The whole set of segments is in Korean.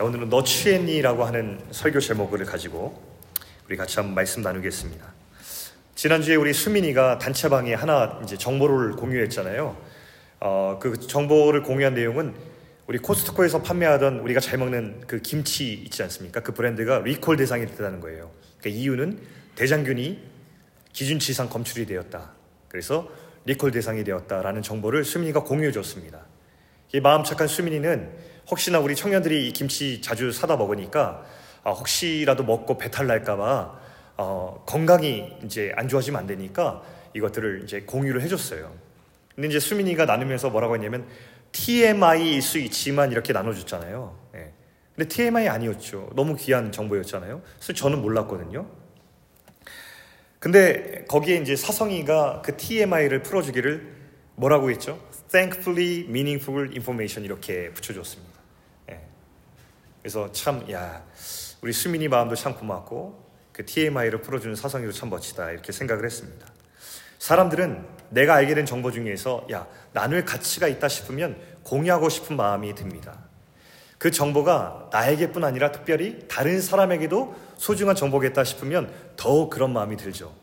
자, 오늘은 너 취했니 라고 하는 설교 제목을 가지고 우리 같이 한번 말씀 나누겠습니다. 지난주에 우리 수민이가 단체방에 하나 이제 정보를 공유했잖아요. 어, 그 정보를 공유한 내용은 우리 코스트코에서 판매하던 우리가 잘 먹는 그 김치 있지 않습니까? 그 브랜드가 리콜 대상이 됐다는 거예요. 그 이유는 대장균이 기준치 이상 검출이 되었다. 그래서 리콜 대상이 되었다라는 정보를 수민이가 공유해 줬습니다. 이 마음 착한 수민이는 혹시나 우리 청년들이 이 김치 자주 사다 먹으니까 아, 혹시라도 먹고 배탈 날까봐 어, 건강이 이제 안 좋아지면 안 되니까 이것들을 이제 공유를 해줬어요. 근데 이제 수민이가 나누면서 뭐라고 했냐면 TMI일 수 있지만 이렇게 나눠줬잖아요. 예. 근데 TMI 아니었죠. 너무 귀한 정보였잖아요. 그래서 저는 몰랐거든요. 근데 거기에 이제 사성이가 그 TMI를 풀어주기를 뭐라고 했죠? Thankfully Meaningful Information 이렇게 붙여줬습니다. 예. 그래서 참, 야, 우리 수민이 마음도 참 고맙고 그 TMI를 풀어주는 사성이도 참 멋지다 이렇게 생각을 했습니다. 사람들은 내가 알게 된 정보 중에서 야, 나눌 가치가 있다 싶으면 공유하고 싶은 마음이 듭니다. 그 정보가 나에게뿐 아니라 특별히 다른 사람에게도 소중한 정보겠다 싶으면 더욱 그런 마음이 들죠.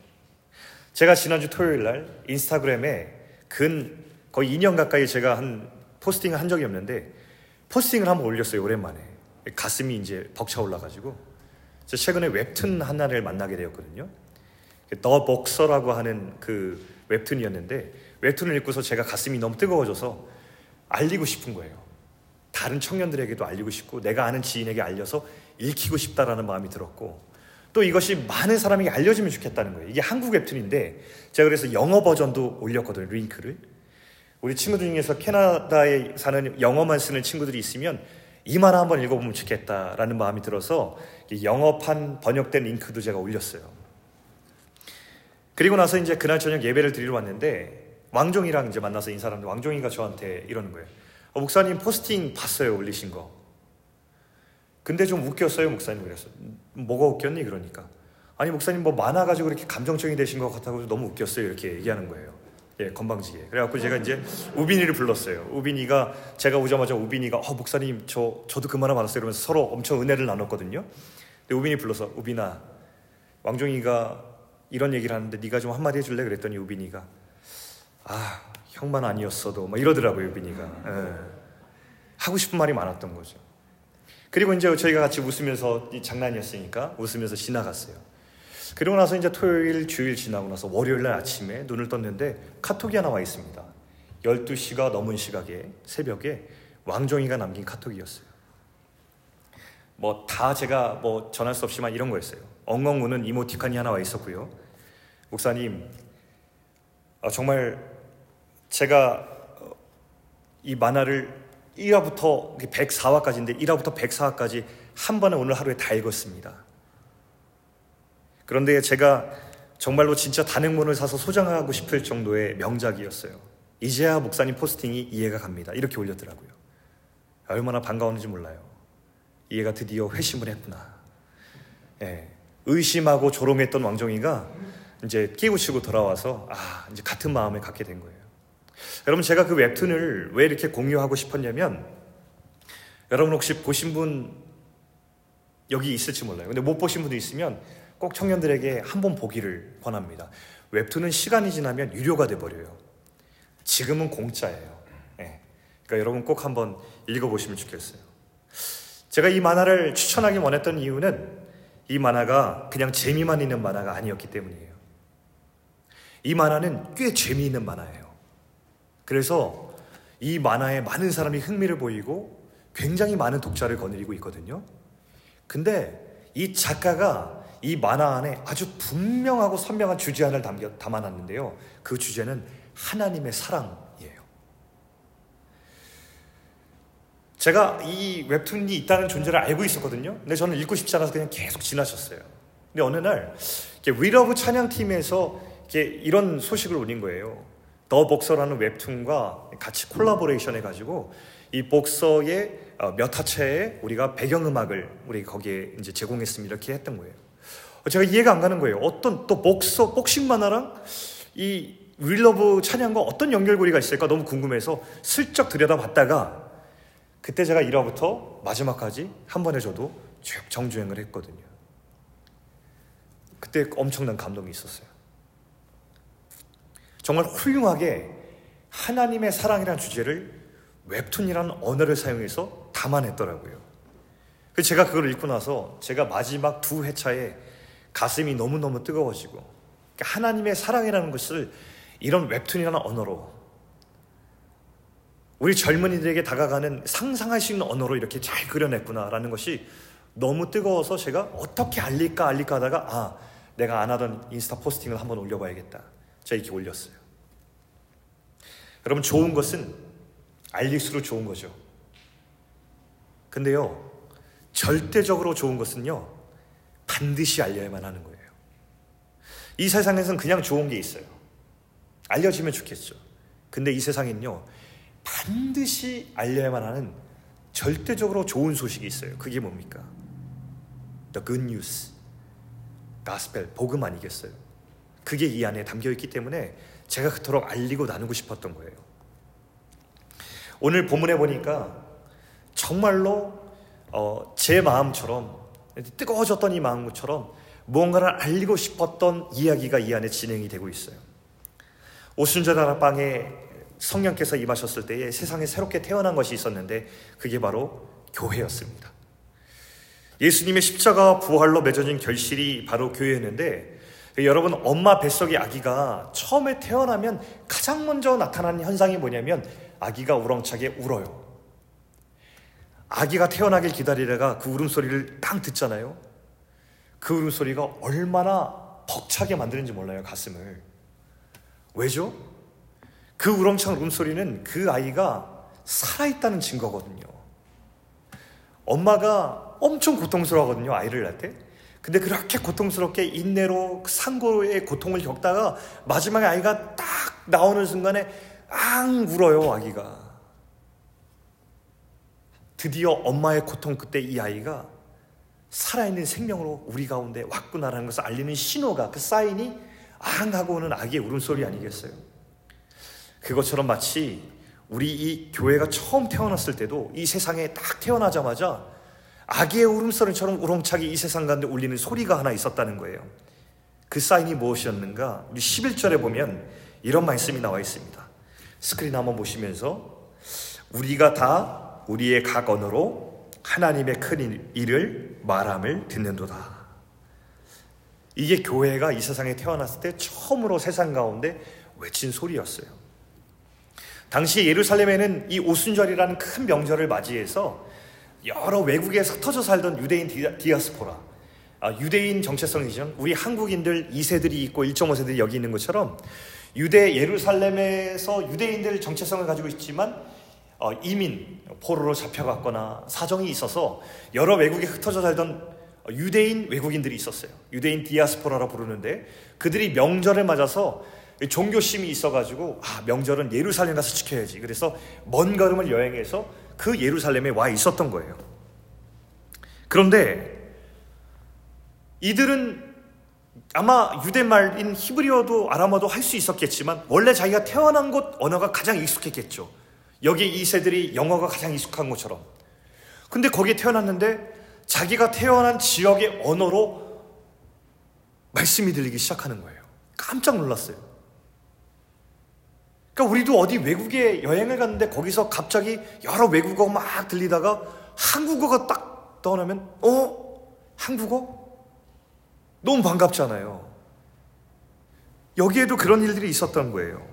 제가 지난주 토요일 날 인스타그램에 근 거의 2년 가까이 제가 한 포스팅을 한 적이 없는데 포스팅을 한번 올렸어요 오랜만에 가슴이 이제 벅차 올라가지고 최근에 웹툰 하나를 만나게 되었거든요. 더 복서라고 하는 그 웹툰이었는데 웹툰을 읽고서 제가 가슴이 너무 뜨거워져서 알리고 싶은 거예요. 다른 청년들에게도 알리고 싶고 내가 아는 지인에게 알려서 읽히고 싶다라는 마음이 들었고 또 이것이 많은 사람에게 알려지면 좋겠다는 거예요. 이게 한국 웹툰인데 제가 그래서 영어 버전도 올렸거든요. 링크를. 우리 친구들 중에서 캐나다에 사는 영어만 쓰는 친구들이 있으면 이만 한번 읽어보면 좋겠다라는 마음이 들어서 영어판 번역된 링크도 제가 올렸어요. 그리고 나서 이제 그날 저녁 예배를 드리러 왔는데 왕종이랑 이제 만나서 인사를 하는데 왕종이가 저한테 이러는 거예요. 어, 목사님 포스팅 봤어요 올리신 거. 근데 좀 웃겼어요 목사님 그래서 뭐가 웃겼니 그러니까 아니 목사님 뭐 많아 가지고 이렇게 감정적이 되신 것 같아서 너무 웃겼어요 이렇게 얘기하는 거예요. 예, 건방지게. 그래갖고 제가 이제 우빈이를 불렀어요. 우빈이가 제가 오자마자 우빈이가 어 목사님 저 저도 그말 하나 받았어요. 이러면서 서로 엄청 은혜를 나눴거든요. 근데 우빈이 불러서 우빈아 왕종이가 이런 얘기를 하는데 네가 좀 한마디 해줄래? 그랬더니 우빈이가 아 형만 아니었어도 막 이러더라고요 우빈이가 예. 하고 싶은 말이 많았던 거죠. 그리고 이제 저희가 같이 웃으면서 장난이었으니까 웃으면서 지나갔어요. 그리고 나서 이제 토요일, 주일 지나고 나서 월요일 날 아침에 눈을 떴는데 카톡이 하나 와 있습니다. 12시가 넘은 시각에 새벽에 왕종이가 남긴 카톡이었어요. 뭐 다 제가 뭐 전할 수 없지만 이런 거였어요. 엉엉 우는 이모티콘이 하나 와 있었고요. 목사님, 아, 정말 제가 어, 이 만화를 1화부터 104화까지인데 1화부터 104화까지 한 번에 오늘 하루에 다 읽었습니다. 그런데 제가 정말로 진짜 단행본을 사서 소장하고 싶을 정도의 명작이었어요. 이제야 목사님 포스팅이 이해가 갑니다. 이렇게 올렸더라고요. 얼마나 반가웠는지 몰라요. 이해가 드디어 회심을 했구나. 예, 의심하고 조롱했던 왕정이가 이제 깨우치고 돌아와서 아 이제 같은 마음을 갖게 된 거예요. 여러분 제가 그 웹툰을 왜 이렇게 공유하고 싶었냐면 여러분 혹시 보신 분 여기 있을지 몰라요. 근데 못 보신 분도 있으면 꼭 청년들에게 한 번 보기를 권합니다. 웹툰은 시간이 지나면 유료가 돼버려요. 지금은 공짜예요. 네. 그러니까 여러분 꼭 한번 읽어보시면 좋겠어요. 제가 이 만화를 추천하기 원했던 이유는 이 만화가 그냥 재미만 있는 만화가 아니었기 때문이에요. 이 만화는 꽤 재미있는 만화예요. 그래서 이 만화에 많은 사람이 흥미를 보이고 굉장히 많은 독자를 거느리고 있거든요. 근데 이 작가가 이 만화 안에 아주 분명하고 선명한 주제안을 담겨, 담아놨는데요. 그 주제는 하나님의 사랑이에요. 제가 이 웹툰이 있다는 존재를 알고 있었거든요. 근데 저는 읽고 싶지 않아서 그냥 계속 지나쳤어요. 근데 어느 날 위러브 찬양팀에서 이런 소식을 올린 거예요. 더 복서라는 웹툰과 같이 콜라보레이션 해가지고 이 복서의 어, 몇 화째에 우리가 배경음악을 우리 거기에 이제 제공했습니다. 이렇게 했던 거예요. 제가 이해가 안 가는 거예요. 어떤 또 복서, 복싱 만화랑 이 위러브 찬양과 어떤 연결고리가 있을까 너무 궁금해서 슬쩍 들여다봤다가 그때 제가 1화부터 마지막까지 한 번에 저도 쭉 정주행을 했거든요. 그때 엄청난 감동이 있었어요. 정말 훌륭하게 하나님의 사랑이라는 주제를 웹툰이라는 언어를 사용해서 담아냈더라고요. 그래서 제가 그걸 읽고 나서 제가 마지막 두 회차에 가슴이 너무너무 뜨거워지고 그러니까 하나님의 사랑이라는 것을 이런 웹툰이라는 언어로 우리 젊은이들에게 다가가는 상상할 수 있는 언어로 이렇게 잘 그려냈구나라는 것이 너무 뜨거워서 제가 어떻게 알릴까 알릴까 하다가 아 내가 안 하던 인스타 포스팅을 한번 올려봐야겠다. 제가 이렇게 올렸어요. 여러분 좋은 것은 알릴수록 좋은 거죠. 근데요 절대적으로 좋은 것은요 반드시 알려야만 하는 거예요. 이 세상에선 그냥 좋은 게 있어요. 알려지면 좋겠죠. 근데 이 세상엔요 반드시 알려야만 하는 절대적으로 좋은 소식이 있어요. 그게 뭡니까? The good news. 가스펠, 복음 아니겠어요? 그게 이 안에 담겨 있기 때문에 제가 그토록 알리고 나누고 싶었던 거예요. 오늘 본문에 보니까 정말로 어, 제 마음처럼 뜨거워졌던 이 마음처럼 무언가를 알리고 싶었던 이야기가 이 안에 진행이 되고 있어요. 오순절 다락방에 성령께서 임하셨을 때에 세상에 새롭게 태어난 것이 있었는데 그게 바로 교회였습니다. 예수님의 십자가 부활로 맺어진 결실이 바로 교회였는데 여러분 엄마 뱃속의 아기가 처음에 태어나면 가장 먼저 나타나는 현상이 뭐냐면 아기가 우렁차게 울어요. 아기가 태어나길 기다리다가 그 울음소리를 딱 듣잖아요. 그 울음소리가 얼마나 벅차게 만드는지 몰라요, 가슴을. 왜죠? 그 우렁찬 울음소리는 그 아이가 살아있다는 증거거든요. 엄마가 엄청 고통스러워하거든요, 아이를 낳을 때. 근데 그렇게 고통스럽게 인내로 그 상고의 고통을 겪다가 마지막에 아이가 딱 나오는 순간에 앙 울어요, 아기가. 드디어 엄마의 고통 그때 이 아이가 살아있는 생명으로 우리 가운데 왔구나라는 것을 알리는 신호가 그 사인이 앙 하고 오는 아기의 울음소리 아니겠어요? 그것처럼 마치 우리 이 교회가 처음 태어났을 때도 이 세상에 딱 태어나자마자 아기의 울음소리처럼 우렁차게 이 세상 가운데 울리는 소리가 하나 있었다는 거예요. 그 사인이 무엇이었는가? 우리 11절에 보면 이런 말씀이 나와 있습니다. 스크린 한번 보시면서 우리가 다 우리의 각 언어로 하나님의 큰 일을 말함을 듣는도다. 이게 교회가 이 세상에 태어났을 때 처음으로 세상 가운데 외친 소리였어요. 당시 예루살렘에는 이 오순절이라는 큰 명절을 맞이해서 여러 외국에 흩어져 살던 유대인 디아스포라, 아, 유대인 정체성이죠. 우리 한국인들 2세들이 있고 1.5세들이 여기 있는 것처럼 유대 예루살렘에서 유대인들 정체성을 가지고 있지만 어, 이민, 포로로 잡혀갔거나 사정이 있어서 여러 외국에 흩어져 살던 유대인 외국인들이 있었어요. 유대인 디아스포라라 부르는데 그들이 명절을 맞아서 종교심이 있어가지고 아 명절은 예루살렘 가서 지켜야지. 그래서 먼 걸음을 여행해서 그 예루살렘에 와 있었던 거예요. 그런데 이들은 아마 유대말인 히브리어도 아람어도 할 수 있었겠지만 원래 자기가 태어난 곳 언어가 가장 익숙했겠죠. 여기 이 세들이 영어가 가장 익숙한 것처럼. 근데 거기에 태어났는데 자기가 태어난 지역의 언어로 말씀이 들리기 시작하는 거예요. 깜짝 놀랐어요. 그러니까 우리도 어디 외국에 여행을 갔는데 거기서 갑자기 여러 외국어 막 들리다가 한국어가 딱 떠나면 어? 한국어? 너무 반갑잖아요. 여기에도 그런 일들이 있었던 거예요.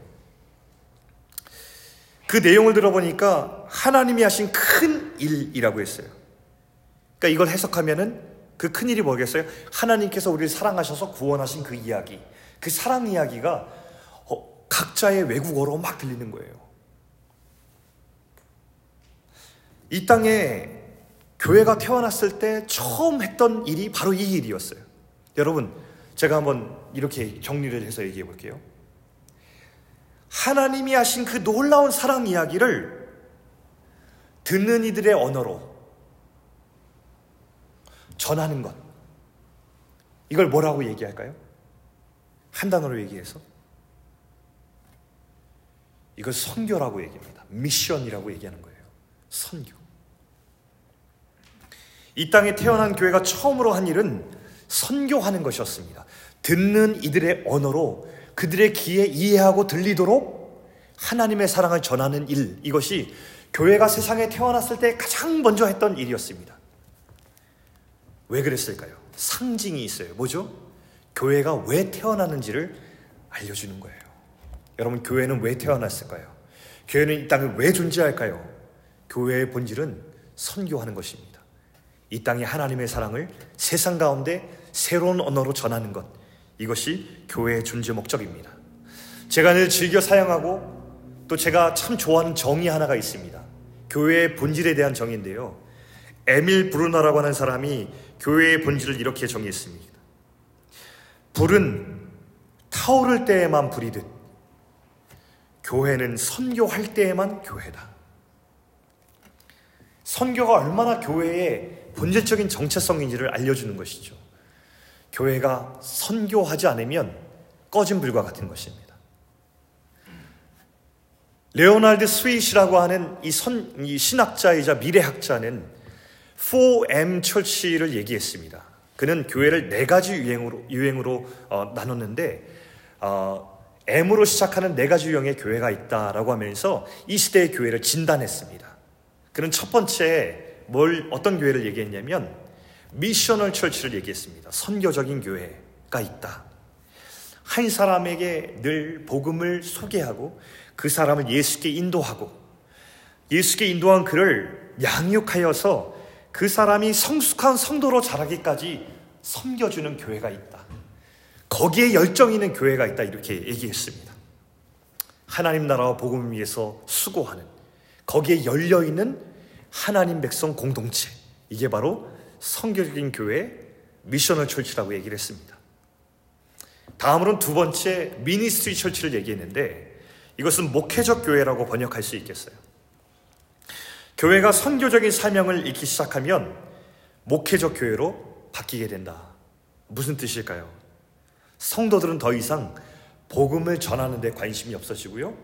그 내용을 들어보니까 하나님이 하신 큰 일이라고 했어요. 그러니까 이걸 해석하면은 그 큰 일이 뭐겠어요? 하나님께서 우리를 사랑하셔서 구원하신 그 이야기. 그 사랑 이야기가 각자의 외국어로 막 들리는 거예요. 이 땅에 교회가 태어났을 때 처음 했던 일이 바로 이 일이었어요. 여러분, 제가 한번 이렇게 정리를 해서 얘기해 볼게요. 하나님이 하신 그 놀라운 사랑 이야기를 듣는 이들의 언어로 전하는 것. 이걸 뭐라고 얘기할까요? 한 단어로 얘기해서 이걸 선교라고 얘기합니다. 미션이라고 얘기하는 거예요. 선교. 이 땅에 태어난 교회가 처음으로 한 일은 선교하는 것이었습니다. 듣는 이들의 언어로 그들의 귀에 이해하고 들리도록 하나님의 사랑을 전하는 일, 이것이 교회가 세상에 태어났을 때 가장 먼저 했던 일이었습니다. 왜 그랬을까요? 상징이 있어요. 뭐죠? 교회가 왜 태어났는지를 알려주는 거예요. 여러분, 교회는 왜 태어났을까요? 교회는 이 땅에 왜 존재할까요? 교회의 본질은 선교하는 것입니다. 이 땅에 하나님의 사랑을 세상 가운데 새로운 언어로 전하는 것. 이것이 교회의 존재 목적입니다. 제가 늘 즐겨 사용하고 또 제가 참 좋아하는 정의 하나가 있습니다. 교회의 본질에 대한 정의인데요. 에밀 브루너라고 하는 사람이 교회의 본질을 이렇게 정의했습니다. 불은 타오를 때에만 불이듯 교회는 선교할 때에만 교회다. 선교가 얼마나 교회의 본질적인 정체성인지를 알려주는 것이죠. 교회가 선교하지 않으면 꺼진 불과 같은 것입니다. 레오날드 스윗이라고 하는 이, 선, 이 신학자이자 미래학자는 4M church를 얘기했습니다. 그는 교회를 네 가지 유행으로, 유행으로 어, 나눴는데 어, M으로 시작하는 네 가지 유형의 교회가 있다라고 하면서 이 시대의 교회를 진단했습니다. 그는 첫 번째 뭘 어떤 교회를 얘기했냐면 미셔널 철치를 얘기했습니다. 선교적인 교회가 있다. 한 사람에게 늘 복음을 소개하고 그 사람을 예수께 인도하고 예수께 인도한 그를 양육하여서 그 사람이 성숙한 성도로 자라기까지 섬겨주는 교회가 있다. 거기에 열정 있는 교회가 있다. 이렇게 얘기했습니다. 하나님 나라와 복음을 위해서 수고하는 거기에 열려 있는 하나님 백성 공동체. 이게 바로 선교적인 교회 missional church라고 얘기를 했습니다. 다음으로는 두 번째 ministry church를 얘기했는데 이것은 목회적 교회라고 번역할 수 있겠어요. 교회가 선교적인 사명을 잃기 시작하면 목회적 교회로 바뀌게 된다. 무슨 뜻일까요? 성도들은 더 이상 복음을 전하는 데 관심이 없어지고요.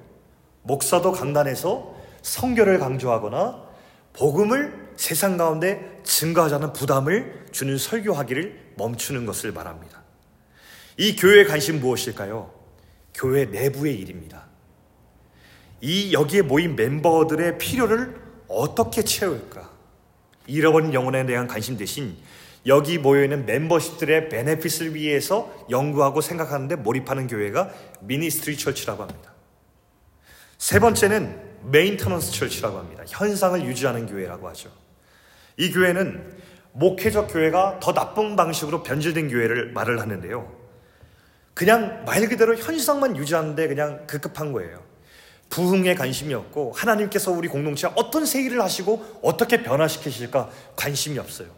목사도 강단에서 성교를 강조하거나 복음을 세상 가운데 증거하자는 부담을 주는 설교하기를 멈추는 것을 말합니다. 이 교회의 관심 무엇일까요? 교회 내부의 일입니다. 이 여기에 모인 멤버들의 필요를 어떻게 채울까? 잃어버린 영혼에 대한 관심 대신 여기 모여있는 멤버십들의 베네핏을 위해서 연구하고 생각하는데 몰입하는 교회가 ministry church라고 합니다. 세 번째는 maintenance church라고 합니다. 현상을 유지하는 교회라고 하죠. 이 교회는 목회적 교회가 더 나쁜 방식으로 변질된 교회를 말을 하는데요. 그냥 말 그대로 현상만 유지하는데 그냥 급급한 거예요. 부흥에 관심이 없고 하나님께서 우리 공동체에 어떤 새 일을 하시고 어떻게 변화시키실까 관심이 없어요.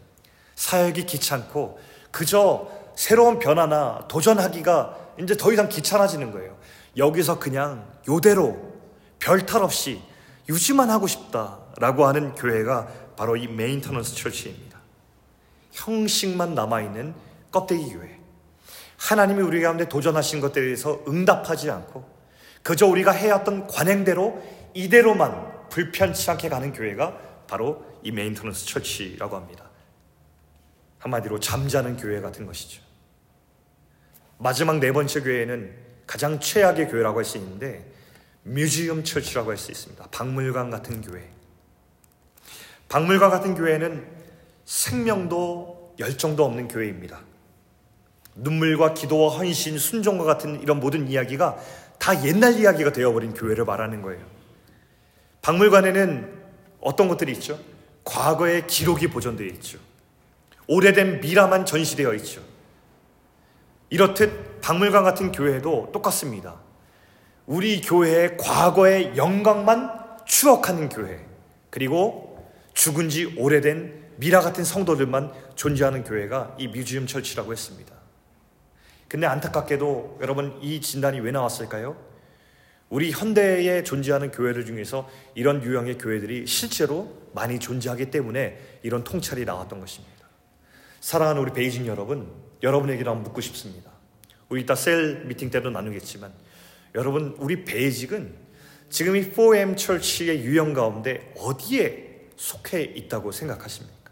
사역이 귀찮고 그저 새로운 변화나 도전하기가 이제 더 이상 귀찮아지는 거예요. 여기서 그냥 요대로 별탈 없이 유지만 하고 싶다라고 하는 교회가 바로 이 maintenance church입니다. 형식만 남아있는 껍데기 교회. 하나님이 우리 가운데 도전하신 것들에 대해서 응답하지 않고 그저 우리가 해왔던 관행대로 이대로만 불편치 않게 가는 교회가 바로 이 maintenance church라고 합니다. 한마디로 잠자는 교회 같은 것이죠. 마지막 네 번째 교회는 가장 최악의 교회라고 할 수 있는데 museum church라고 할 수 있습니다. 박물관 같은 교회. 박물관 같은 교회는 생명도 열정도 없는 교회입니다. 눈물과 기도와 헌신, 순종과 같은 이런 모든 이야기가 다 옛날 이야기가 되어버린 교회를 말하는 거예요. 박물관에는 어떤 것들이 있죠? 과거의 기록이 보존되어 있죠. 오래된 미라만 전시되어 있죠. 이렇듯 박물관 같은 교회도 똑같습니다. 우리 교회의 과거의 영광만 추억하는 교회, 그리고 죽은 지 오래된 미라 같은 성도들만 존재하는 교회가 이 뮤지엄 철치라고 했습니다. 근데 안타깝게도 여러분 이 진단이 왜 나왔을까요? 우리 현대에 존재하는 교회들 중에서 이런 유형의 교회들이 실제로 많이 존재하기 때문에 이런 통찰이 나왔던 것입니다. 사랑하는 우리 베이징 여러분, 여러분에게도 한번 묻고 싶습니다. 우리 이따 셀 미팅 때도 나누겠지만 여러분, 우리 베이직은 지금 이 4M 철치의 유형 가운데 어디에 속해 있다고 생각하십니까?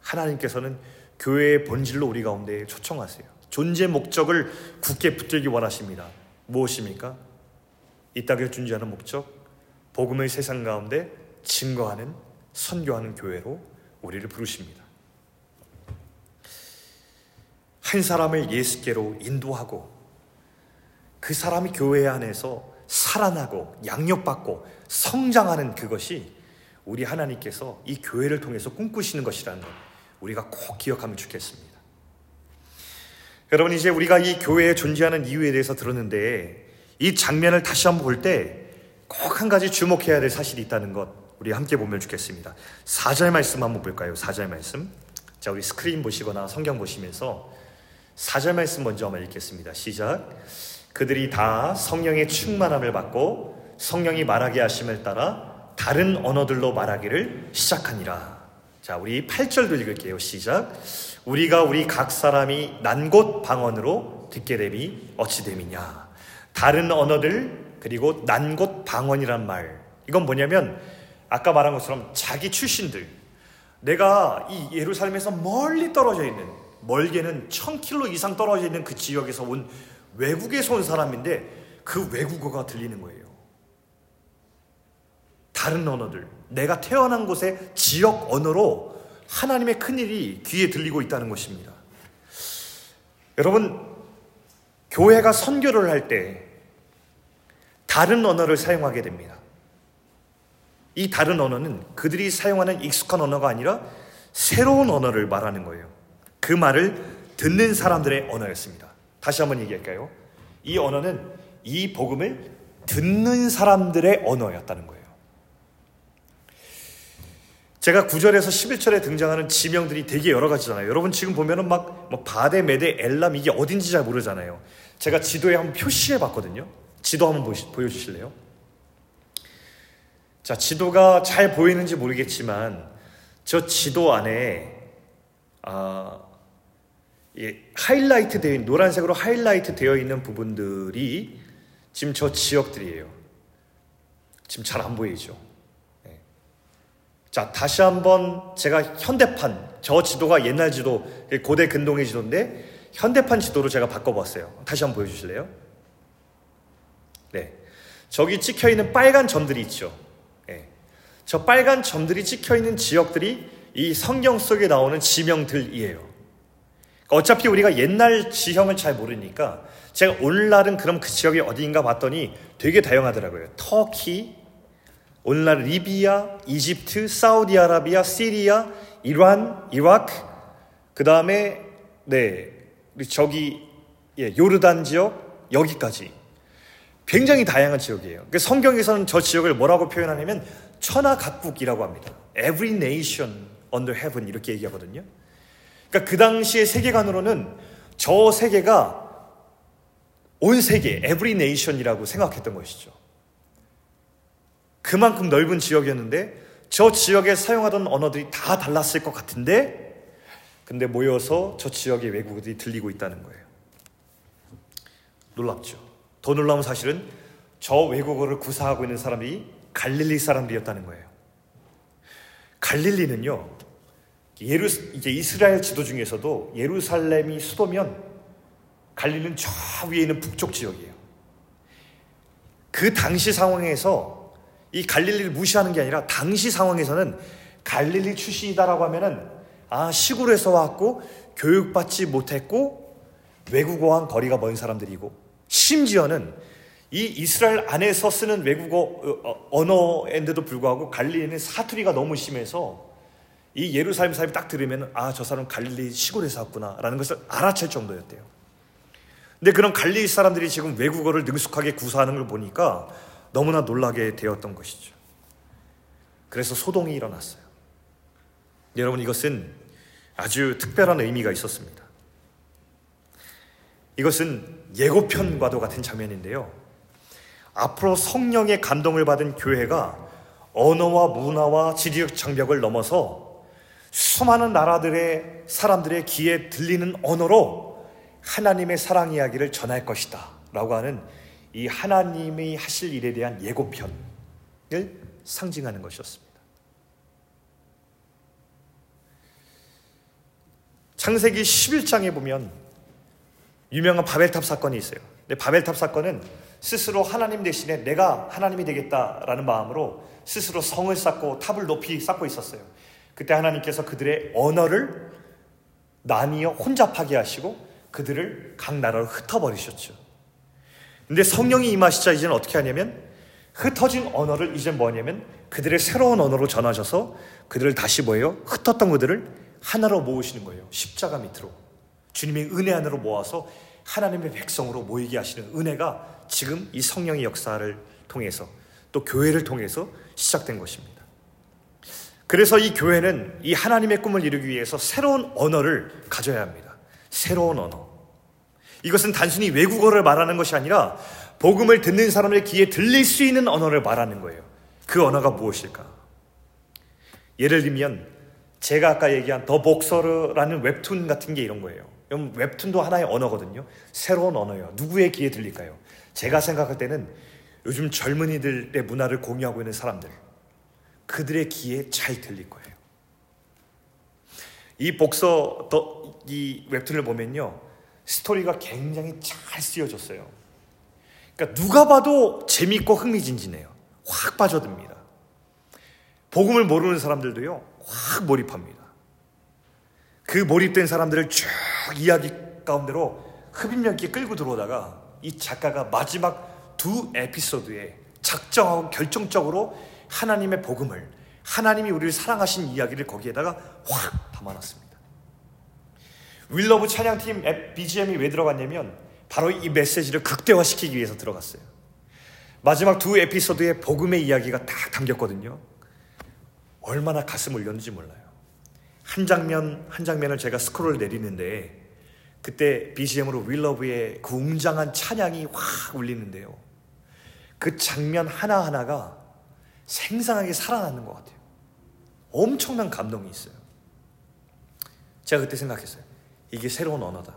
하나님께서는 교회의 본질로 우리 가운데 초청하세요. 존재 목적을 굳게 붙들기 원하십니다. 무엇입니까? 이 땅에 존재하는 목적, 복음의 세상 가운데 증거하는, 선교하는 교회로 우리를 부르십니다. 한 사람을 예수께로 인도하고 그 사람이 교회 안에서 살아나고 양육받고 성장하는 그것이 우리 하나님께서 이 교회를 통해서 꿈꾸시는 것이라는 것 우리가 꼭 기억하면 좋겠습니다. 여러분 이제 우리가 이 교회에 존재하는 이유에 대해서 들었는데 이 장면을 다시 한번 볼 때 꼭 한 가지 주목해야 될 사실이 있다는 것 우리 함께 보면 좋겠습니다. 4절 말씀 한번 볼까요? 4절 말씀. 자, 우리 스크린 보시거나 성경 보시면서 4절 말씀 먼저 한번 읽겠습니다. 시작. 그들이 다 성령의 충만함을 받고 성령이 말하게 하심을 따라 다른 언어들로 말하기를 시작하니라. 자, 우리 8절도 읽을게요. 시작. 우리가 우리 각 사람이 난곳 방언으로 듣게 됨이 어찌 됨이냐. 다른 언어들 그리고 난곳 방언이란 말. 이건 뭐냐면 아까 말한 것처럼 자기 출신들 내가 이 예루살렘에서 멀리 떨어져 있는 멀게는 1000km 이상 떨어져 있는 그 지역에서 온 외국에서 온 사람인데 그 외국어가 들리는 거예요. 다른 언어들, 내가 태어난 곳의 지역 언어로 하나님의 큰 일이 귀에 들리고 있다는 것입니다. 여러분, 교회가 선교를 할 때 다른 언어를 사용하게 됩니다. 이 다른 언어는 그들이 사용하는 익숙한 언어가 아니라 새로운 언어를 말하는 거예요. 그 말을 듣는 사람들의 언어였습니다. 다시 한번 얘기할까요? 이 언어는 이 복음을 듣는 사람들의 언어였다는 거예요. 제가 9절에서 11절에 등장하는 지명들이 되게 여러 가지잖아요. 여러분 지금 보면은 막뭐 바데, 메데, 엘람 이게 어딘지 잘 모르잖아요. 제가 지도에 한번 표시해 봤거든요. 지도 한번 보여주실래요? 자, 지도가 잘 보이는지 모르겠지만 저 지도 안에 아, 예, 하이라이트 되어 있는 노란색으로 하이라이트 되어 있는 부분들이 지금 저 지역들이에요. 지금 잘 안 보이죠. 네. 자 다시 한번 제가 현대판 저 지도가 옛날 지도 고대 근동의 지도인데 현대판 지도로 제가 바꿔봤어요. 다시 한번 보여주실래요? 네, 저기 찍혀 있는 빨간 점들이 있죠. 네. 저 빨간 점들이 찍혀 있는 지역들이 이 성경 속에 나오는 지명들이에요. 어차피 우리가 옛날 지형을 잘 모르니까 제가 오늘날은 그럼 그 지역이 어디인가 봤더니 되게 다양하더라고요. 터키, 오늘날 리비아, 이집트, 사우디아라비아, 시리아, 이란, 이라크, 그 다음에 네 저기 예, 요르단 지역 여기까지 굉장히 다양한 지역이에요. 그러니까 성경에서는 저 지역을 뭐라고 표현하냐면 천하각국이라고 합니다. Every nation under heaven 이렇게 얘기하거든요. 그러니까 그 당시의 세계관으로는 저 세계가 온 세계, every nation이라고 생각했던 것이죠. 그만큼 넓은 지역이었는데 저 지역에 사용하던 언어들이 다 달랐을 것 같은데 근데 모여서 저 지역의 외국어들이 들리고 있다는 거예요. 놀랍죠. 더 놀라운 사실은 저 외국어를 구사하고 있는 사람이 갈릴리 사람들이었다는 거예요. 갈릴리는요, 예루, 이제 이스라엘 지도 중에서도 예루살렘이 수도면 갈릴리는 저 위에 있는 북쪽 지역이에요. 그 당시 상황에서 이 갈릴리를 무시하는 게 아니라 당시 상황에서는 갈릴리 출신이다라고 하면은 아 시골에서 왔고 교육받지 못했고 외국어와 거리가 먼 사람들이고 심지어는 이 이스라엘 안에서 쓰는 외국어 어, 어, 언어인데도 불구하고 갈릴리는 사투리가 너무 심해서 이 예루살렘 사람이 딱 들으면 아 저 사람 갈릴리 시골에서 왔구나라는 것을 알아챌 정도였대요. 근데 그런 갈릴리 사람들이 지금 외국어를 능숙하게 구사하는 걸 보니까 너무나 놀라게 되었던 것이죠. 그래서 소동이 일어났어요. 여러분 이것은 아주 특별한 의미가 있었습니다. 이것은 예고편과도 같은 장면인데요. 앞으로 성령의 감동을 받은 교회가 언어와 문화와 지리적 장벽을 넘어서 수많은 나라들의 사람들의 귀에 들리는 언어로 하나님의 사랑 이야기를 전할 것이다. 라고 하는 이 하나님이 하실 일에 대한 예고편을 상징하는 것이었습니다. 창세기 11장에 보면 유명한 바벨탑 사건이 있어요. 근데 바벨탑 사건은 스스로 하나님 대신에 내가 하나님이 되겠다라는 마음으로 스스로 성을 쌓고 탑을 높이 쌓고 있었어요. 그때 하나님께서 그들의 언어를 나뉘어 혼잡하게 하시고 그들을 각 나라로 흩어버리셨죠. 근데 성령이 임하시자 이제는 어떻게 하냐면 흩어진 언어를 이제 뭐냐면 그들의 새로운 언어로 전하셔서 그들을 다시 뭐예요? 흩었던 그들을 하나로 모으시는 거예요. 십자가 밑으로. 주님의 은혜 안으로 모아서 하나님의 백성으로 모이게 하시는 은혜가 지금 이 성령의 역사를 통해서 또 교회를 통해서 시작된 것입니다. 그래서 이 교회는 이 하나님의 꿈을 이루기 위해서 새로운 언어를 가져야 합니다. 새로운 언어. 이것은 단순히 외국어를 말하는 것이 아니라 복음을 듣는 사람의 귀에 들릴 수 있는 언어를 말하는 거예요. 그 언어가 무엇일까? 예를 들면 제가 아까 얘기한 더 복서르라는 웹툰 같은 게 이런 거예요. 웹툰도 하나의 언어거든요. 새로운 언어예요. 누구의 귀에 들릴까요? 제가 생각할 때는 요즘 젊은이들의 문화를 공유하고 있는 사람들, 그들의 귀에 잘 들릴 거예요. 이 복서, 이 웹툰을 보면요. 스토리가 굉장히 잘 쓰여졌어요. 그러니까 누가 봐도 재밌고 흥미진진해요. 확 빠져듭니다. 복음을 모르는 사람들도요, 확 몰입합니다. 그 몰입된 사람들을 쭉 이야기 가운데로 흡입력 있게 끌고 들어오다가 이 작가가 마지막 두 에피소드에 작정하고 결정적으로 하나님의 복음을 하나님이 우리를 사랑하신 이야기를 거기에다가 확 담아놨습니다. 위러브 찬양팀 BGM이 왜 들어갔냐면 바로 이 메시지를 극대화시키기 위해서 들어갔어요. 마지막 두 에피소드에 복음의 이야기가 딱 담겼거든요. 얼마나 가슴 울렸는지 몰라요. 한 장면 한 장면을 제가 스크롤 내리는데 그때 BGM으로 위러브의 그 웅장한 찬양이 확 울리는데요. 그 장면 하나하나가 생생하게 살아나는 것 같아요. 엄청난 감동이 있어요. 제가 그때 생각했어요. 이게 새로운 언어다.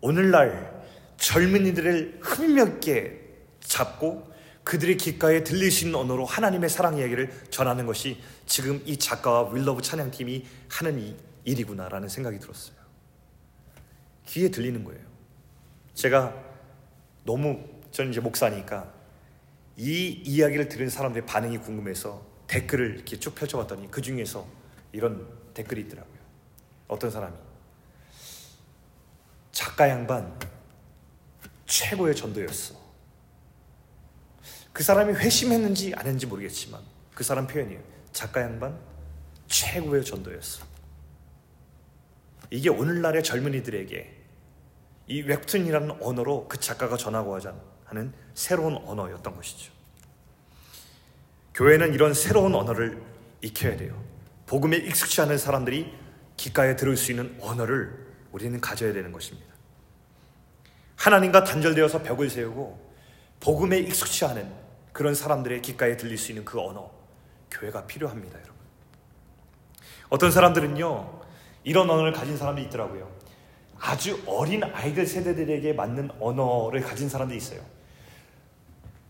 오늘날 젊은이들을 흠력 있게 잡고 그들의 귓가에 들릴 수 있는 언어로 하나님의 사랑 이야기를 전하는 것이 지금 이 작가와 윌러브 찬양팀이 하는 이 일이구나라는 생각이 들었어요. 귀에 들리는 거예요. 제가 너무 저는 이제 목사니까 이 이야기를 들은 사람들의 반응이 궁금해서 댓글을 이렇게 쭉 펼쳐봤더니 그 중에서 이런 댓글이 있더라고요. 어떤 사람이 작가 양반 최고의 전도였어. 그 사람이 회심했는지 안 했는지 모르겠지만 그 사람 표현이에요. 작가 양반 최고의 전도였어. 이게 오늘날의 젊은이들에게 이 웹툰이라는 언어로 그 작가가 전하고 하는 새로운 언어였던 것이죠. 교회는 이런 새로운 언어를 익혀야 돼요. 복음에 익숙치 않은 사람들이 귓가에 들을 수 있는 언어를 우리는 가져야 되는 것입니다. 하나님과 단절되어서 벽을 세우고 복음에 익숙치 않은 그런 사람들의 귓가에 들릴 수 있는 그 언어, 교회가 필요합니다, 여러분. 어떤 사람들은요, 이런 언어를 가진 사람도 있더라고요. 아주 어린 아이들 세대들에게 맞는 언어를 가진 사람도 있어요.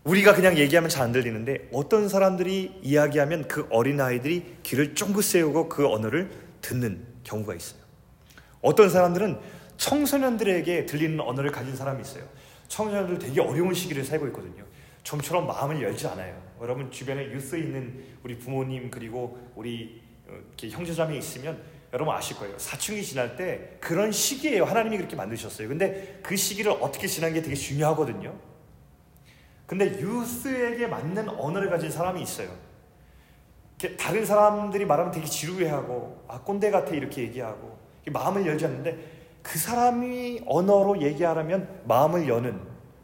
우리가 그냥 얘기하면 잘 안 들리는데 어떤 사람들이 이야기하면 그 어린 아이들이 귀를 쫑긋 세우고 그 언어를 듣는 경우가 있어요. 어떤 사람들은 청소년들에게 들리는 언어를 가진 사람이 있어요. 청소년들 되게 어려운 시기를 살고 있거든요. 좀처럼 마음을 열지 않아요. 여러분 주변에 유스에 있는 우리 부모님 그리고 우리 어, 형제자매 있으면 여러분 아실 거예요. 사춘기 지날 때 그런 시기예요. 하나님이 그렇게 만드셨어요. 근데 그 시기를 어떻게 지나는 게 되게 중요하거든요. 근데 유스에게 맞는 언어를 가진 사람이 있어요. 다른 사람들이 말하면 되게 지루해하고 아 꼰대 같아 이렇게 얘기하고 마음을 열지 않는데 그 사람이 언어로 얘기하려면 마음을 여는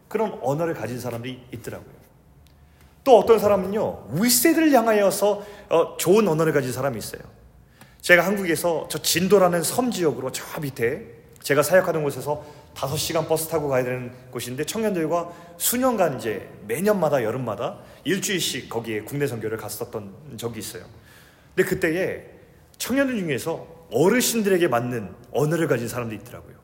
그런 언어를 가진 사람들이 있더라고요. 또 어떤 사람은요, 윗세들을 향하여서 어, 좋은 언어를 가진 사람이 있어요. 제가 한국에서 저 진도라는 섬 지역으로 저 밑에 제가 사역하는 곳에서 5시간 버스 타고 가야 되는 곳인데 청년들과 수년간 이제 매년마다 여름마다 일주일씩 거기에 국내 선교를 갔었던 적이 있어요. 근데 그때에 청년들 중에서 어르신들에게 맞는 언어를 가진 사람도 있더라고요.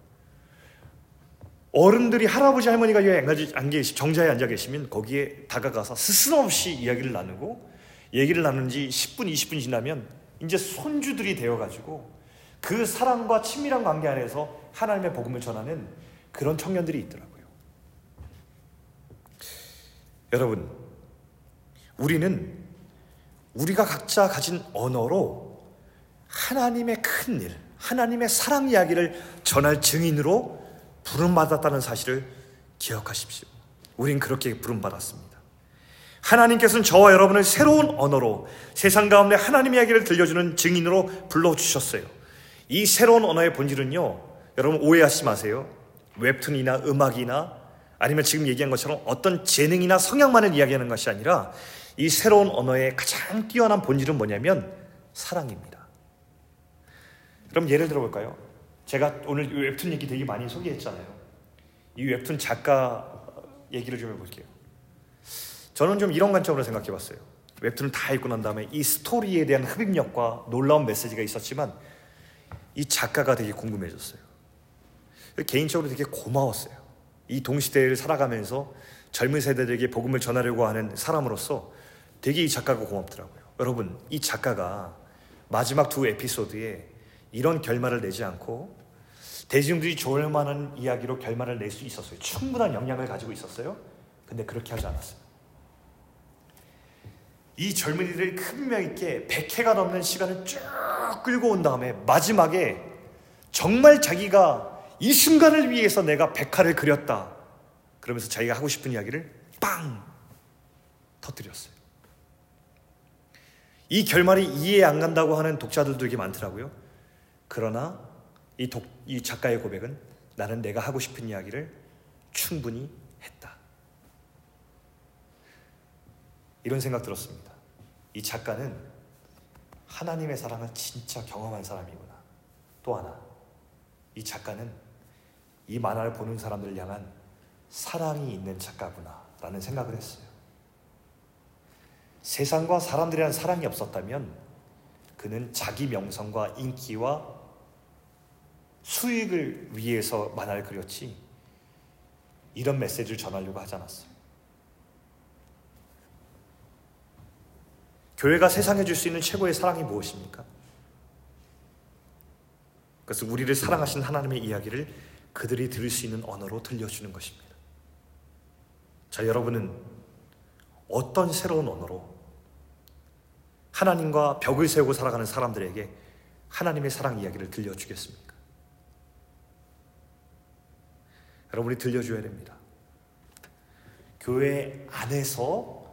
어른들이 할아버지 할머니가 여기 안 계시 정자에 앉아 계시면 거기에 다가가서 스스럼없이 이야기를 나누고 얘기를 나눈 지 10분 20분 지나면 이제 손주들이 되어 가지고 그 사랑과 친밀한 관계 안에서 하나님의 복음을 전하는 그런 청년들이 있더라고요. 여러분, 우리는 우리가 각자 가진 언어로 하나님의 큰 일, 하나님의 사랑 이야기를 전할 증인으로 부름받았다는 사실을 기억하십시오. 우린 그렇게 부름받았습니다. 하나님께서는 저와 여러분을 새로운 언어로 세상 가운데 하나님 이야기를 들려주는 증인으로 불러주셨어요. 이 새로운 언어의 본질은요, 여러분 오해하지 마세요. 웹툰이나 음악이나 아니면 지금 얘기한 것처럼 어떤 재능이나 성향만을 이야기하는 것이 아니라 이 새로운 언어의 가장 뛰어난 본질은 뭐냐면 사랑입니다. 그럼 예를 들어 볼까요? 제가 오늘 웹툰 얘기 되게 많이 소개했잖아요. 이 웹툰 작가 얘기를 좀 해볼게요. 저는 좀 이런 관점으로 생각해 봤어요. 웹툰을 다 읽고 난 다음에 이 스토리에 대한 흡입력과 놀라운 메시지가 있었지만 이 작가가 되게 궁금해졌어요. 개인적으로 되게 고마웠어요. 이 동시대를 살아가면서 젊은 세대들에게 복음을 전하려고 하는 사람으로서 되게 이 작가가 고맙더라고요. 여러분, 이 작가가 마지막 두 에피소드에 이런 결말을 내지 않고 대중들이 좋을 만한 이야기로 결말을 낼 수 있었어요. 충분한 영향을 가지고 있었어요. 근데 그렇게 하지 않았어요. 이 젊은이들이 큰 명 있게 100회가 넘는 시간을 쭉 끌고 온 다음에 마지막에 정말 자기가 이 순간을 위해서 내가 백화를 그렸다. 그러면서 자기가 하고 싶은 이야기를 빵 터뜨렸어요. 이 결말이 이해 안 간다고 하는 독자들도 되게 많더라고요. 그러나 이, 독, 이 작가의 고백은 나는 내가 하고 싶은 이야기를 충분히 했다. 이런 생각 들었습니다. 이 작가는 하나님의 사랑을 진짜 경험한 사람이구나. 또 하나, 이 작가는 이 만화를 보는 사람들을 향한 사랑이 있는 작가구나. 라는 생각을 했어요. 세상과 사람들에 대한 사랑이 없었다면 그는 자기 명성과 인기와 수익을 위해서 만화를 그렸지 이런 메시지를 전하려고 하지 않았어요. 교회가 세상에 줄 수 있는 최고의 사랑이 무엇입니까? 그것은 우리를 사랑하신 하나님의 이야기를 그들이 들을 수 있는 언어로 들려주는 것입니다. 자, 여러분은 어떤 새로운 언어로 하나님과 벽을 세우고 살아가는 사람들에게 하나님의 사랑 이야기를 들려주겠습니까? 여러분이 들려줘야 됩니다. 교회 안에서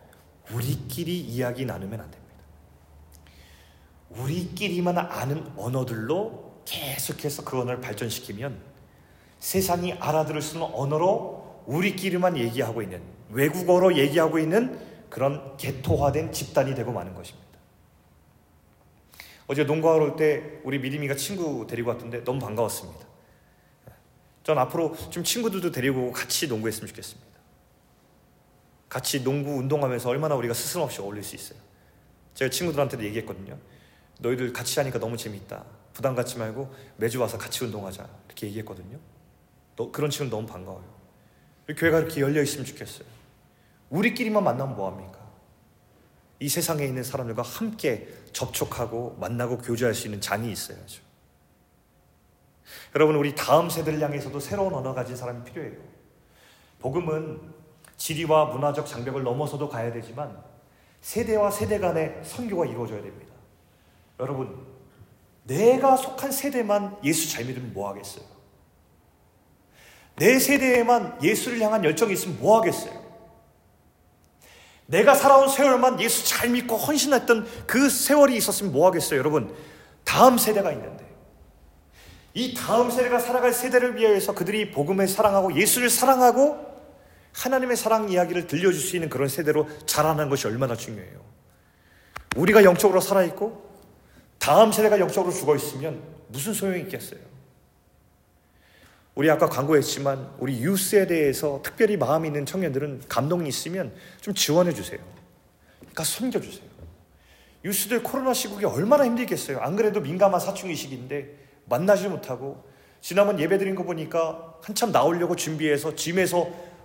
우리끼리 이야기 나누면 안 됩니다. 우리끼리만 아는 언어들로 계속해서 그 언어를 발전시키면 세상이 알아들을 수 있는 언어로 우리끼리만 얘기하고 있는 외국어로 얘기하고 있는 그런 개토화된 집단이 되고 마는 것입니다. 어제 농구하러 올 때 우리 미리미가 친구 데리고 왔던데 너무 반가웠습니다. 전 앞으로 좀 친구들도 데리고 같이 농구했으면 좋겠습니다. 같이 농구 운동하면서 얼마나 우리가 스승 없이 어울릴 수 있어요. 제가 친구들한테도 얘기했거든요. 너희들 같이 하니까 너무 재밌다. 부담 갖지 말고 매주 와서 같이 운동하자. 이렇게 얘기했거든요. 너, 그런 친구 너무 반가워요. 교회가 이렇게 열려 있으면 좋겠어요. 우리끼리만 만나면 뭐합니까? 이 세상에 있는 사람들과 함께 접촉하고 만나고 교제할 수 있는 장이 있어야죠. 여러분, 우리 다음 세대를 향해서도 새로운 언어 가진 사람이 필요해요. 복음은 지리와 문화적 장벽을 넘어서도 가야 되지만 세대와 세대 간의 선교가 이루어져야 됩니다. 여러분, 내가 속한 세대만 예수 잘 믿으면 뭐 하겠어요? 내 세대에만 예수를 향한 열정이 있으면 뭐 하겠어요? 내가 살아온 세월만 예수 잘 믿고 헌신했던 그 세월이 있었으면 뭐 하겠어요, 여러분? 다음 세대가 있는데. 이 다음 세대가 살아갈 세대를 위해서 그들이 복음을 사랑하고 예수를 사랑하고 하나님의 사랑 이야기를 들려줄 수 있는 그런 세대로 자라는 것이 얼마나 중요해요. 우리가 영적으로 살아있고 다음 세대가 영적으로 죽어 있으면 무슨 소용이 있겠어요? 우리 아까 광고했지만 우리 유스에 대해서 특별히 마음 있는 청년들은 감동이 있으면 좀 지원해 주세요. 그러니까 섬겨 주세요. 유스들 코로나 시국이 얼마나 힘들겠어요. 안 그래도 민감한 사춘기 시기인데 만나지 못하고 지난번 예배 드린 거 보니까 한참 나오려고 준비해서 짐에서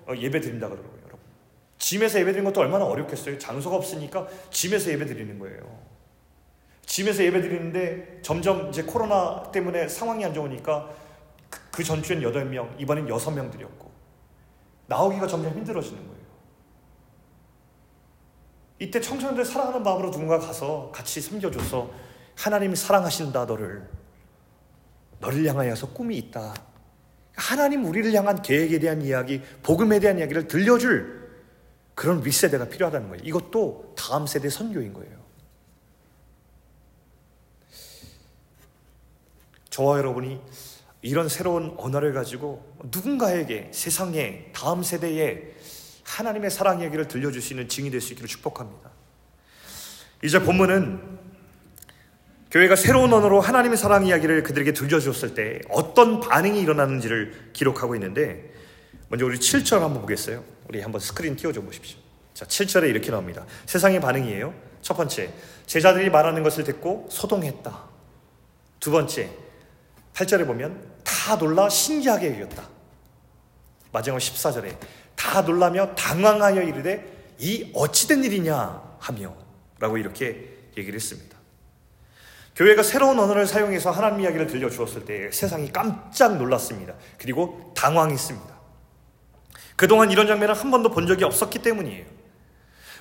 어, 예배 드린다 그러더라고요. 여러분. 짐에서 예배 드리는 것도 얼마나 어렵겠어요. 장소가 없으니까 짐에서 예배 드리는 거예요. 집에서 예배 드리는데 점점 이제 코로나 때문에 상황이 안 좋으니까 그, 그 전주엔 8명, 이번엔 6명 드렸고 나오기가 점점 힘들어지는 거예요. 이때 청소년들 사랑하는 마음으로 누군가 가서 같이 섬겨줘서 하나님이 사랑하신다 너를 너를 향하여서 꿈이 있다. 하나님 우리를 향한 계획에 대한 이야기, 복음에 대한 이야기를 들려줄 그런 윗세대가 필요하다는 거예요. 이것도 다음 세대 선교인 거예요. 저와 여러분이 이런 새로운 언어를 가지고 누군가에게 세상에 다음 세대에 하나님의 사랑 이야기를 들려줄 수 있는 증이 될 수 있기를 축복합니다. 이제 본문은 교회가 새로운 언어로 하나님의 사랑 이야기를 그들에게 들려주었을 때 어떤 반응이 일어나는지를 기록하고 있는데 먼저 우리 7절 한번 보겠어요. 우리 한번 스크린 띄워줘 보십시오. 자, 7절에 이렇게 나옵니다. 세상의 반응이에요. 첫 번째, 제자들이 말하는 것을 듣고 소동했다. 두 번째, 8절에 보면 다 놀라 신기하게 여겼다. 마지막 14절에 다 놀라며 당황하여 이르되 이 어찌된 일이냐 하며 라고 이렇게 얘기를 했습니다. 교회가 새로운 언어를 사용해서 하나님 이야기를 들려주었을 때 세상이 깜짝 놀랐습니다. 그리고 당황했습니다. 그동안 이런 장면을 한 번도 본 적이 없었기 때문이에요.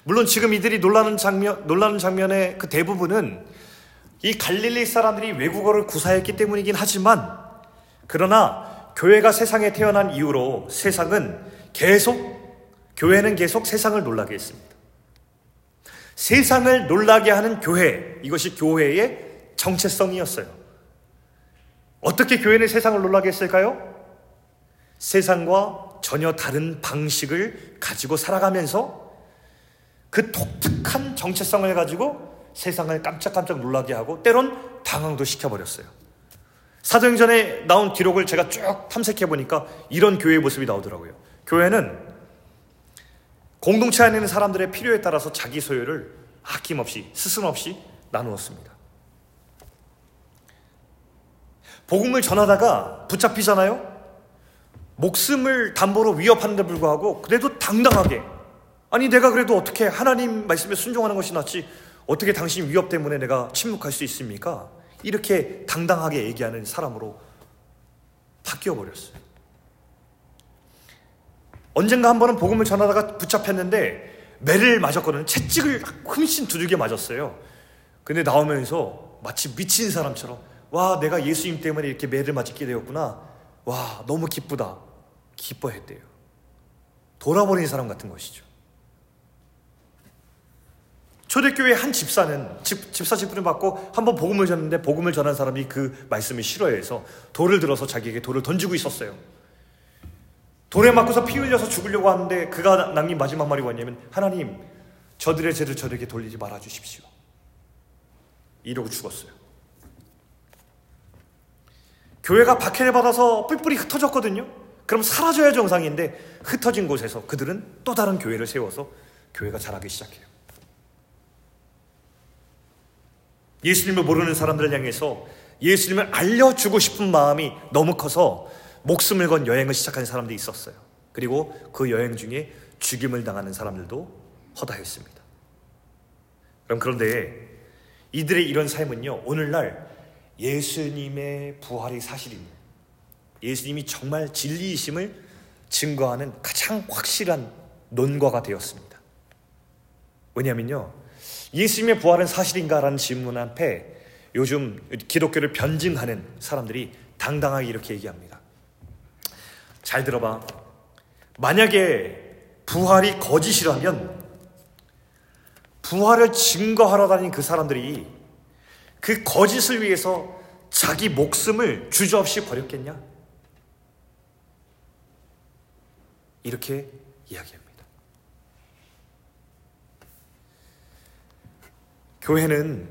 물론 지금 이들이 놀라는 장면, 놀라는 장면의 그 대부분은 이 갈릴리 사람들이 외국어를 구사했기 때문이긴 하지만 그러나 교회가 세상에 태어난 이후로 세상은 계속 교회는 계속 세상을 놀라게 했습니다. 세상을 놀라게 하는 교회 이것이 교회의 정체성이었어요. 어떻게 교회는 세상을 놀라게 했을까요? 세상과 전혀 다른 방식을 가지고 살아가면서 그 독특한 정체성을 가지고 세상을 깜짝깜짝 놀라게 하고 때론 당황도 시켜버렸어요. 사도행전에 나온 기록을 제가 쭉 탐색해 보니까 이런 교회의 모습이 나오더라고요. 교회는 공동체 안에 있는 사람들의 필요에 따라서 자기 소유를 아낌없이 스승 없이 나누었습니다. 복음을 전하다가 붙잡히잖아요? 목숨을 담보로 위협하는데 불구하고 그래도 당당하게 아니 내가 그래도 어떻게 하나님 말씀에 순종하는 것이 낫지 어떻게 당신 위협 때문에 내가 침묵할 수 있습니까? 이렇게 당당하게 얘기하는 사람으로 바뀌어 버렸어요. 언젠가 한 번은 복음을 전하다가 붙잡혔는데 매를 맞았거든요. 채찍을 흠씬 두들겨 맞았어요. 근데 나오면서 마치 미친 사람처럼 와, 내가 예수님 때문에 이렇게 매를 맞게 되었구나. 와, 너무 기쁘다. 기뻐했대요. 돌아버린 사람 같은 것이죠. 초대교회 한 집사는 집, 집사 직분을 받고 한번 복음을 전했는데 복음을 전한 사람이 그 말씀을 싫어해서 돌을 들어서 자기에게 돌을 던지고 있었어요. 돌에 맞고서 피 흘려서 죽으려고 하는데 그가 남긴 마지막 말이 뭐냐면 하나님 저들의 죄를 저에게 돌리지 말아 주십시오. 이러고 죽었어요. 교회가 박해를 받아서 뿔뿔이 흩어졌거든요. 그럼 사라져야 정상인데 흩어진 곳에서 그들은 또 다른 교회를 세워서 교회가 자라기 시작해요. 예수님을 모르는 사람들을 향해서 예수님을 알려주고 싶은 마음이 너무 커서 목숨을 건 여행을 시작한 사람들이 있었어요. 그리고 그 여행 중에 죽임을 당하는 사람들도 허다했습니다. 그럼 그런데 이들의 이런 삶은요, 오늘날 예수님의 부활이 사실입니다. 예수님이 정말 진리이심을 증거하는 가장 확실한 논과가 되었습니다. 왜냐하면요, 예수님의 부활은 사실인가라는 질문 앞에 요즘 기독교를 변증하는 사람들이 당당하게 이렇게 얘기합니다. 잘 들어봐. 만약에 부활이 거짓이라면 부활을 증거하러 다닌 그 사람들이 그 거짓을 위해서 자기 목숨을 주저없이 버렸겠냐? 이렇게 이야기합니다. 교회는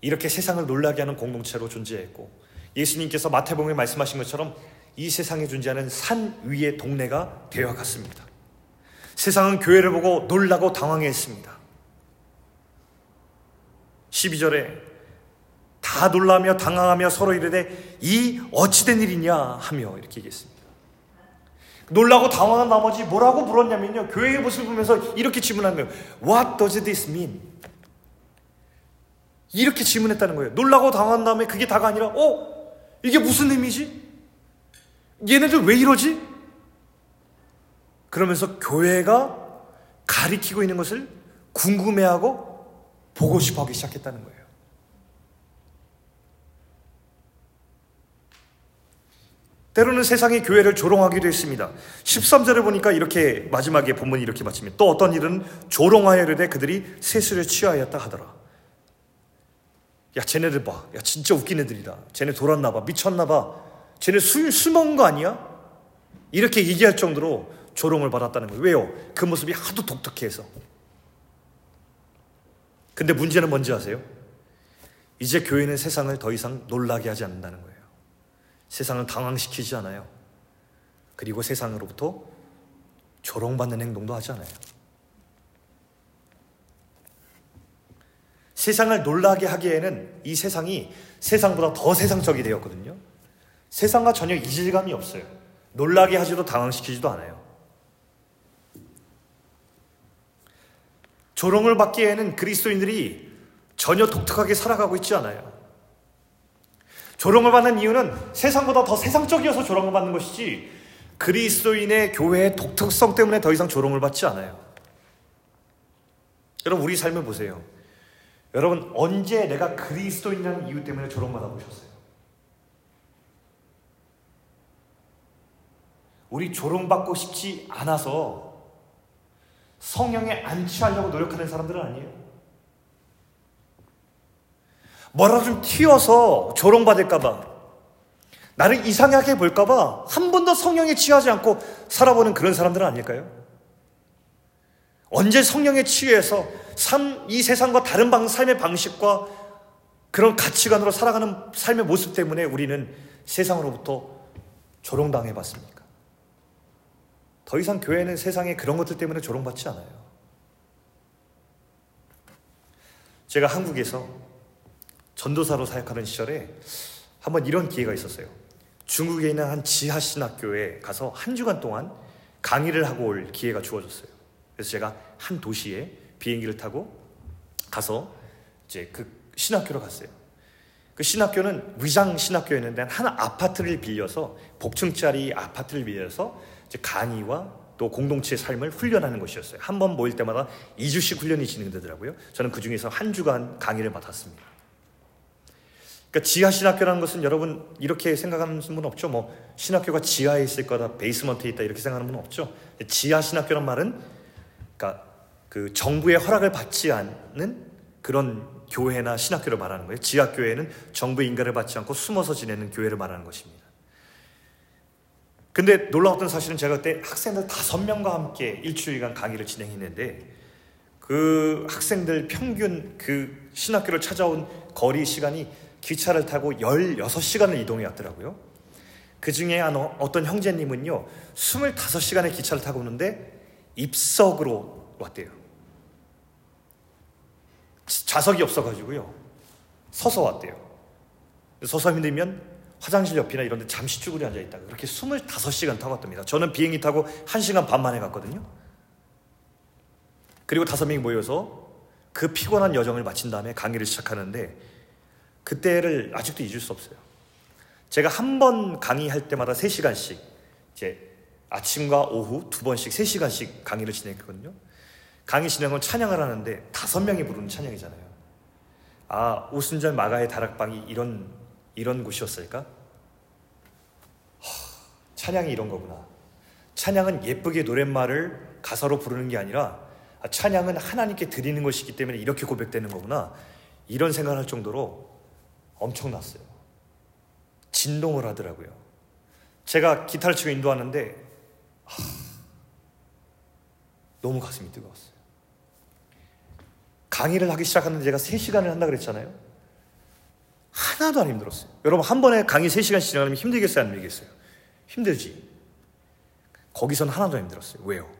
이렇게 세상을 놀라게 하는 공동체로 존재했고 예수님께서 마태복음에 말씀하신 것처럼 이 세상에 존재하는 산 위의 동네가 되어 갔습니다. 세상은 교회를 보고 놀라고 당황했습니다. 12절에 다 놀라며 당황하며 서로 이르되 이 어찌된 일이냐 하며 이렇게 얘기했습니다. 놀라고 당황한 나머지 뭐라고 물었냐면요. 교회의 모습을 보면서 이렇게 질문한 거예요. What does this mean? 이렇게 질문했다는 거예요. 놀라고 당한 다음에 그게 다가 아니라, 어? 이게 무슨 의미지? 얘네들 왜 이러지? 그러면서 교회가 가리키고 있는 것을 궁금해하고 보고 싶어 하기 시작했다는 거예요. 때로는 세상이 교회를 조롱하기도 했습니다. 13절을 보니까 이렇게 마지막에 본문이 이렇게 마칩니다. 또 어떤 일은 조롱하여르되 그들이 세수를 취하였다 하더라. 야 쟤네들 봐. 야 진짜 웃긴 애들이다. 쟤네 돌았나 봐. 미쳤나 봐. 쟤네 술, 술 먹은 거 아니야? 이렇게 얘기할 정도로 조롱을 받았다는 거예요. 왜요? 그 모습이 하도 독특해서. 근데 문제는 뭔지 아세요? 이제 교회는 세상을 더 이상 놀라게 하지 않는다는 거예요. 세상을 당황시키지 않아요. 그리고 세상으로부터 조롱받는 행동도 하지 않아요. 세상을 놀라게 하기에는 이 세상이 세상보다 더 세상적이 되었거든요. 세상과 전혀 이질감이 없어요. 놀라게 하지도 당황시키지도 않아요. 조롱을 받기에는 그리스도인들이 전혀 독특하게 살아가고 있지 않아요. 조롱을 받는 이유는 세상보다 더 세상적이어서 조롱을 받는 것이지 그리스도인의 교회의 독특성 때문에 더 이상 조롱을 받지 않아요. 여러분 우리 삶을 보세요. 여러분 언제 내가 그리스도인이라는 이유 때문에 조롱받아 보셨어요? 우리 조롱받고 싶지 않아서 성령에 안취하려고 노력하는 사람들은 아니에요. 뭐라 좀 튀어서 조롱받을까봐, 나를 이상하게 볼까봐 한 번도 성령에 취하지 않고 살아보는 그런 사람들은 아닐까요? 언제 성령에 취해서 삶, 이 세상과 다른 방, 삶의 방식과 그런 가치관으로 살아가는 삶의 모습 때문에 우리는 세상으로부터 조롱당해 봤습니까? 더 이상 교회는 세상의 그런 것들 때문에 조롱받지 않아요. 제가 한국에서 전도사로 사역하는 시절에 한번 이런 기회가 있었어요. 중국에 있는 한 지하 신학교에 가서 한 주간 동안 강의를 하고 올 기회가 주어졌어요. 그래서 제가 한 도시에 비행기를 타고 가서 이제 그 신학교로 갔어요. 그 신학교는 위장 신학교였는데 한 아파트를 빌려서 복층짜리 아파트를 빌려서 이제 강의와 또 공동체의 삶을 훈련하는 것이었어요. 한 번 모일 때마다 2주씩 훈련이 진행되더라고요. 저는 그 중에서 한 주간 강의를 맡았습니다. 그러니까 지하 신학교라는 것은 여러분 이렇게 생각하는 분 없죠? 뭐 신학교가 지하에 있을 거다, 베이스먼트에 있다 이렇게 생각하는 분 없죠? 지하 신학교란 말은 그러니까 그 정부의 허락을 받지 않는 그런 교회나 신학교를 말하는 거예요. 지하 교회는 정부의 인가를 받지 않고 숨어서 지내는 교회를 말하는 것입니다. 근데 놀라웠던 사실은 제가 그때 학생들 다섯 명과 함께 일주일간 강의를 진행했는데 그 학생들 평균 그 신학교를 찾아온 거리 시간이 기차를 타고 16시간을 이동해 왔더라고요. 그 중에 어, 어떤 형제님은요, 25시간의 기차를 타고 오는데 입석으로 왔대요. 좌석이 없어가지고요. 서서 왔대요. 서서 힘들면 화장실 옆이나 이런 데 잠시 쭈그려 앉아 있다가 그렇게 25시간 타고 왔답니다. 저는 비행기 타고 1시간 반 만에 갔거든요. 그리고 다섯 명이 모여서 그 피곤한 여정을 마친 다음에 강의를 시작하는데 그때를 아직도 잊을 수 없어요. 제가 한 번 강의할 때마다 3시간씩 이제 아침과 오후 두 번씩 3시간씩 강의를 진행했거든요. 강의 진행은 찬양을 하는데 다섯 명이 부르는 찬양이잖아요. 아, 오순절 마가의 다락방이 이런 이런 곳이었을까? 하, 찬양이 이런 거구나. 찬양은 예쁘게 노랫말을 가사로 부르는 게 아니라 아, 찬양은 하나님께 드리는 것이기 때문에 이렇게 고백되는 거구나. 이런 생각을 할 정도로 엄청났어요. 진동을 하더라고요. 제가 기타를 치고 인도하는데 하, 너무 가슴이 뜨거웠어요. 강의를 하기 시작하는데 제가 3시간을 한다 그랬잖아요. 하나도 안 힘들었어요. 여러분 한 번에 강의 3시간씩 진행하면 힘들겠어요? 안 힘들겠어요? 힘들지. 거기선 하나도 안 힘들었어요. 왜요?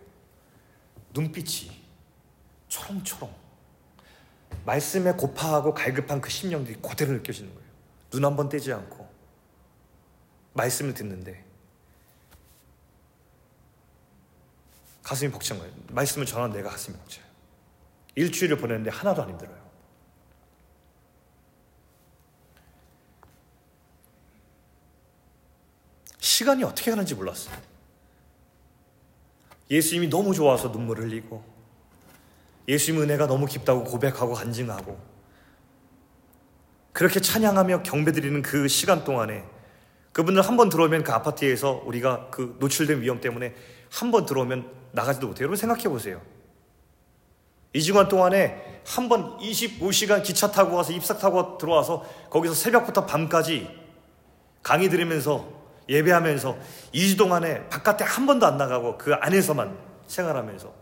눈빛이 초롱초롱 말씀에 고파하고 갈급한 그 심령들이 그대로 느껴지는 거예요. 눈 한 번 떼지 않고 말씀을 듣는데 가슴이 벅찬 거예요. 말씀을 전하는 내가 가슴이 벅차요. 일주일을 보냈는데 하나도 안 힘들어요. 시간이 어떻게 가는지 몰랐어요. 예수님이 너무 좋아서 눈물을 흘리고 예수님 은혜가 너무 깊다고 고백하고 간증하고 그렇게 찬양하며 경배드리는 그 시간 동안에 그분들 한 번 들어오면 그 아파트에서 우리가 그 노출된 위험 때문에 한 번 들어오면 나가지도 못해요. 여러분 생각해 보세요. 이 시간 동안에 한 번 25시간 기차 타고 가서 입사 타고 들어와서 거기서 새벽부터 밤까지 강의 들으면서 예배하면서 2주 동안에 바깥에 한 번도 안 나가고 그 안에서만 생활하면서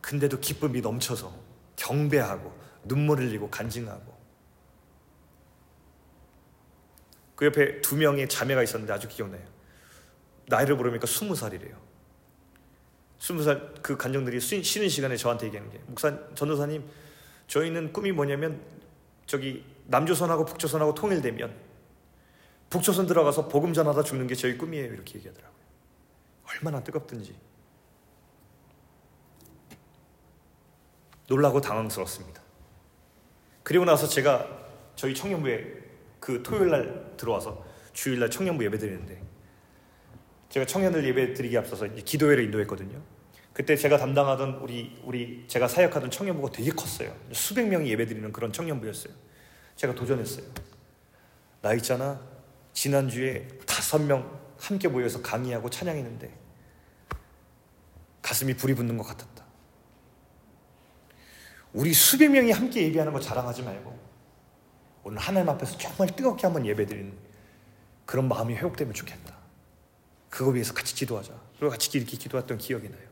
근데도 기쁨이 넘쳐서 경배하고 눈물 흘리고 간증하고 그 옆에 두 명의 자매가 있었는데 아주 기억나요. 나이를 물으니까 스무 살이래요. 스무 살 그 간정들이 쉬는 시간에 저한테 얘기하는 게 목사 전도사님 저희는 꿈이 뭐냐면 저기 남조선하고 북조선하고 통일되면 북조선 들어가서 복음 전하다 죽는 게 저희 꿈이에요 이렇게 얘기하더라고요. 얼마나 뜨겁든지 놀라고 당황스럽습니다. 그리고 나서 제가 저희 청년부에 그 토요일 날 들어와서 주일 날 청년부 예배 드리는데 제가 청년들 예배 드리기 앞서서 기도회를 인도했거든요. 그때 제가 담당하던 우리 우리 제가 사역하던 청년부가 되게 컸어요. 수백 명이 예배 드리는 그런 청년부였어요. 제가 도전했어요. 나 있잖아. 지난주에 다섯 명 함께 모여서 강의하고 찬양했는데 가슴이 불이 붙는 것 같았다. 우리 수백 명이 함께 예배하는 거 자랑하지 말고 오늘 하나님 앞에서 정말 뜨겁게 한번 예배드리는 그런 마음이 회복되면 좋겠다. 그거 위해서 같이 기도하자. 그리고 같이 이렇게 기도했던 기억이 나요.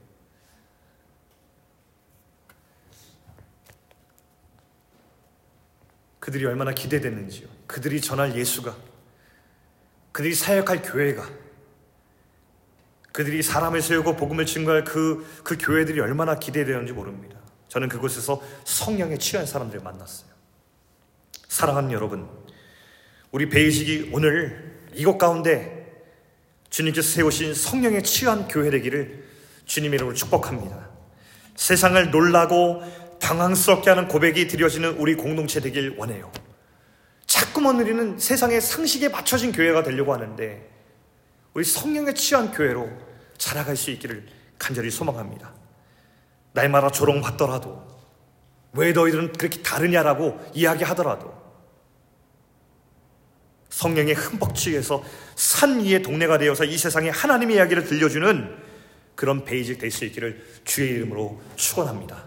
그들이 얼마나 기대됐는지요. 그들이 전할 예수가, 그들이 사역할 교회가, 그들이 사람을 세우고 복음을 증거할 그, 그 교회들이 얼마나 기대되는지 모릅니다. 저는 그곳에서 성령에 취한 사람들을 만났어요. 사랑하는 여러분, 우리 베이직이 오늘 이것 가운데 주님께서 세우신 성령에 취한 교회 되기를 주님 이름으로 축복합니다. 세상을 놀라고 당황스럽게 하는 고백이 드려지는 우리 공동체 되길 원해요. 자꾸만 우리는 세상의 상식에 맞춰진 교회가 되려고 하는데 우리 성령에 취한 교회로 자라갈 수 있기를 간절히 소망합니다. 날마다 조롱 받더라도 왜 너희들은 그렇게 다르냐라고 이야기하더라도 성령의 흠뻑 취해서 산 위의 동네가 되어서 이 세상에 하나님의 이야기를 들려주는 그런 베이직 될 수 있기를 주의 이름으로 축원합니다.